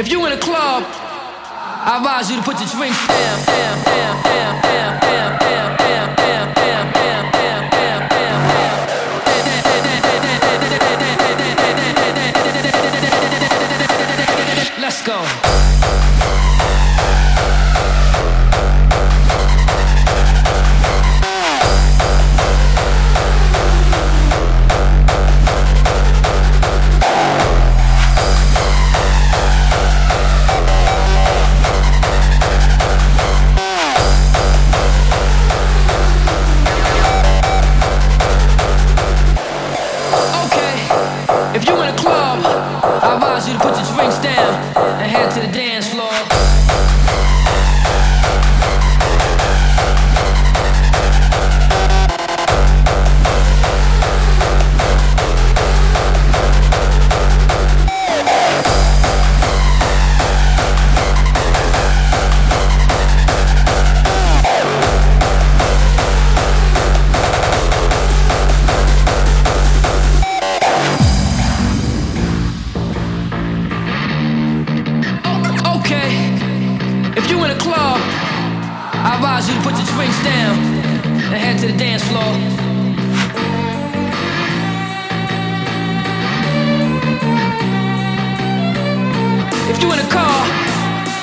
If you in a club, I advise you to put your drinks down, down, down, down, down, down. If You in a car,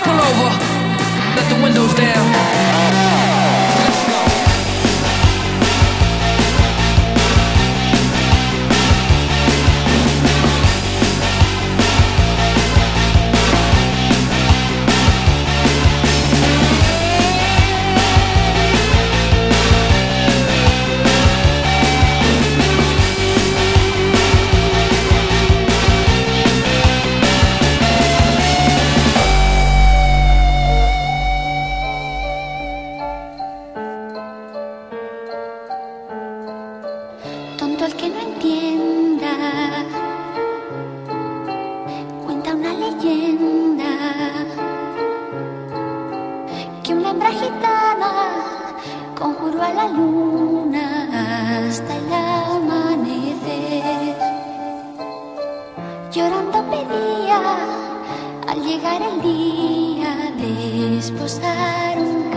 pull over, let the windows down. al llegar el día de esposar un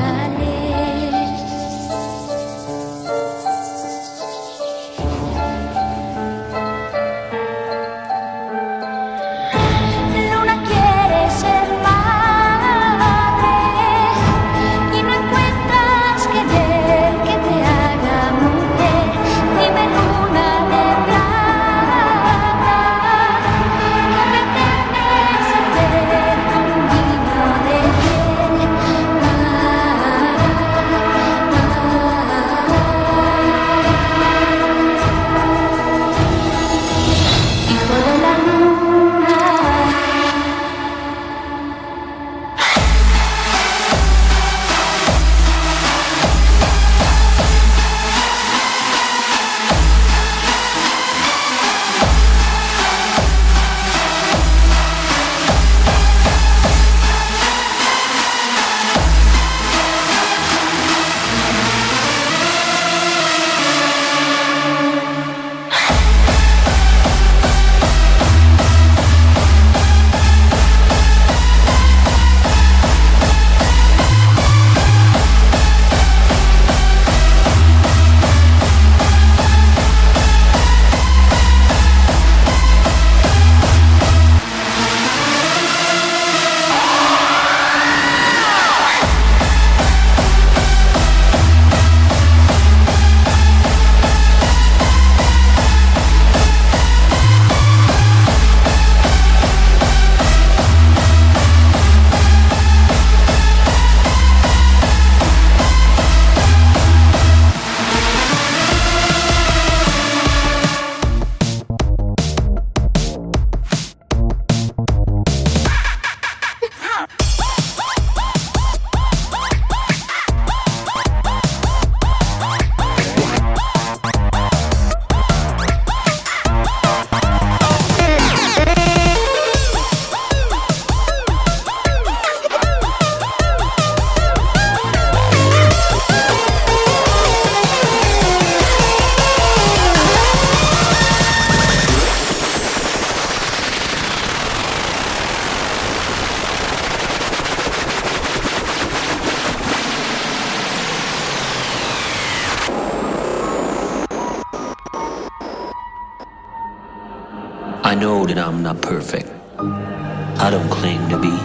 know that I'm not perfect. I don't claim to be.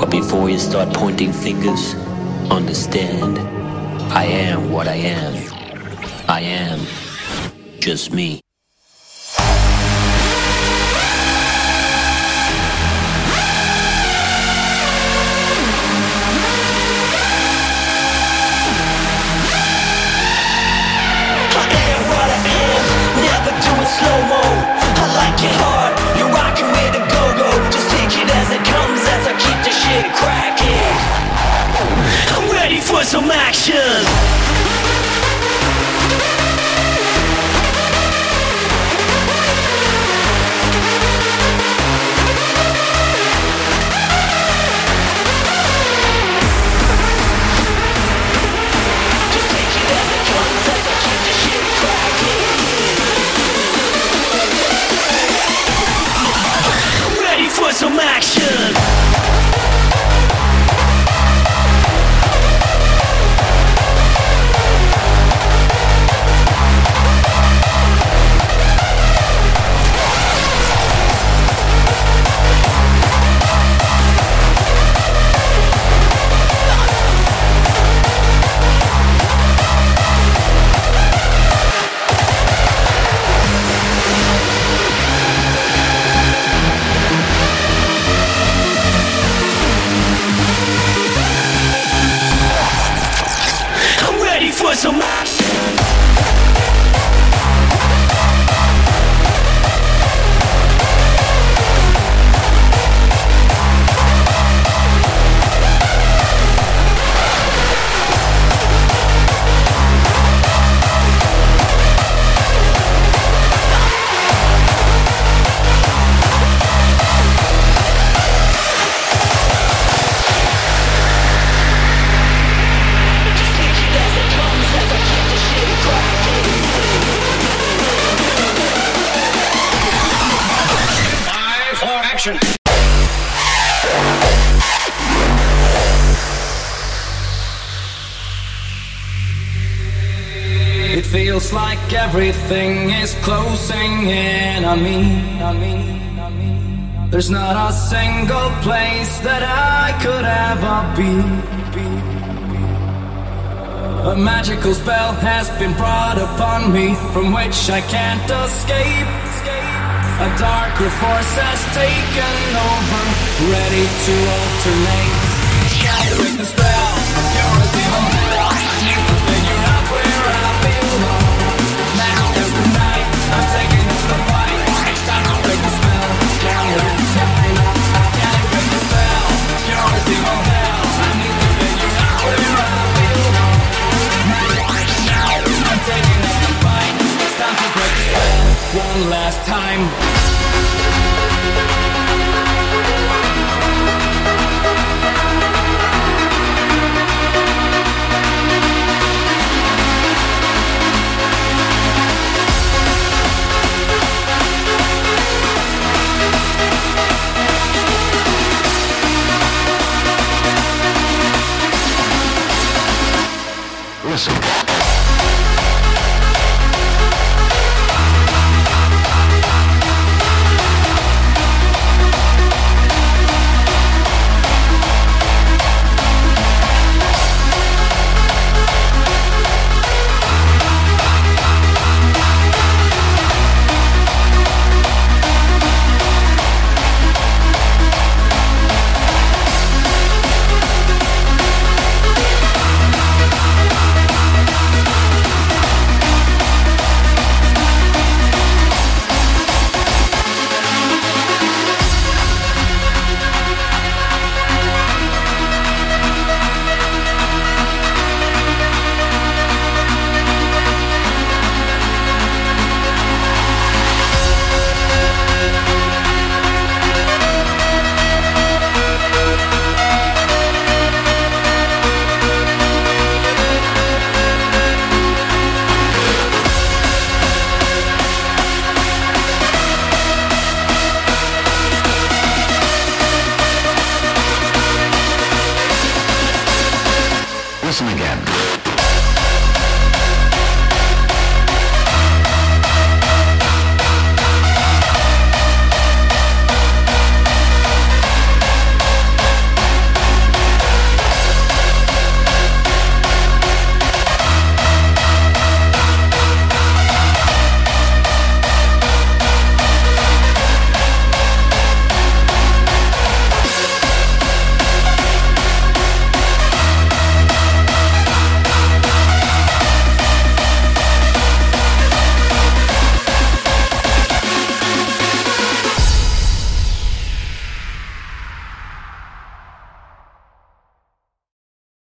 But before you start pointing fingers, understand I am what I am. I am just me. Hard. You're rocking with a go go. Just take it as it comes as I keep the shit cracking. I'm ready for some action. Everything is closing in on me. There's not a single place that I could ever be. A magical spell has been brought upon me from which I can't escape. A darker force has taken over, ready to alternate. The spell,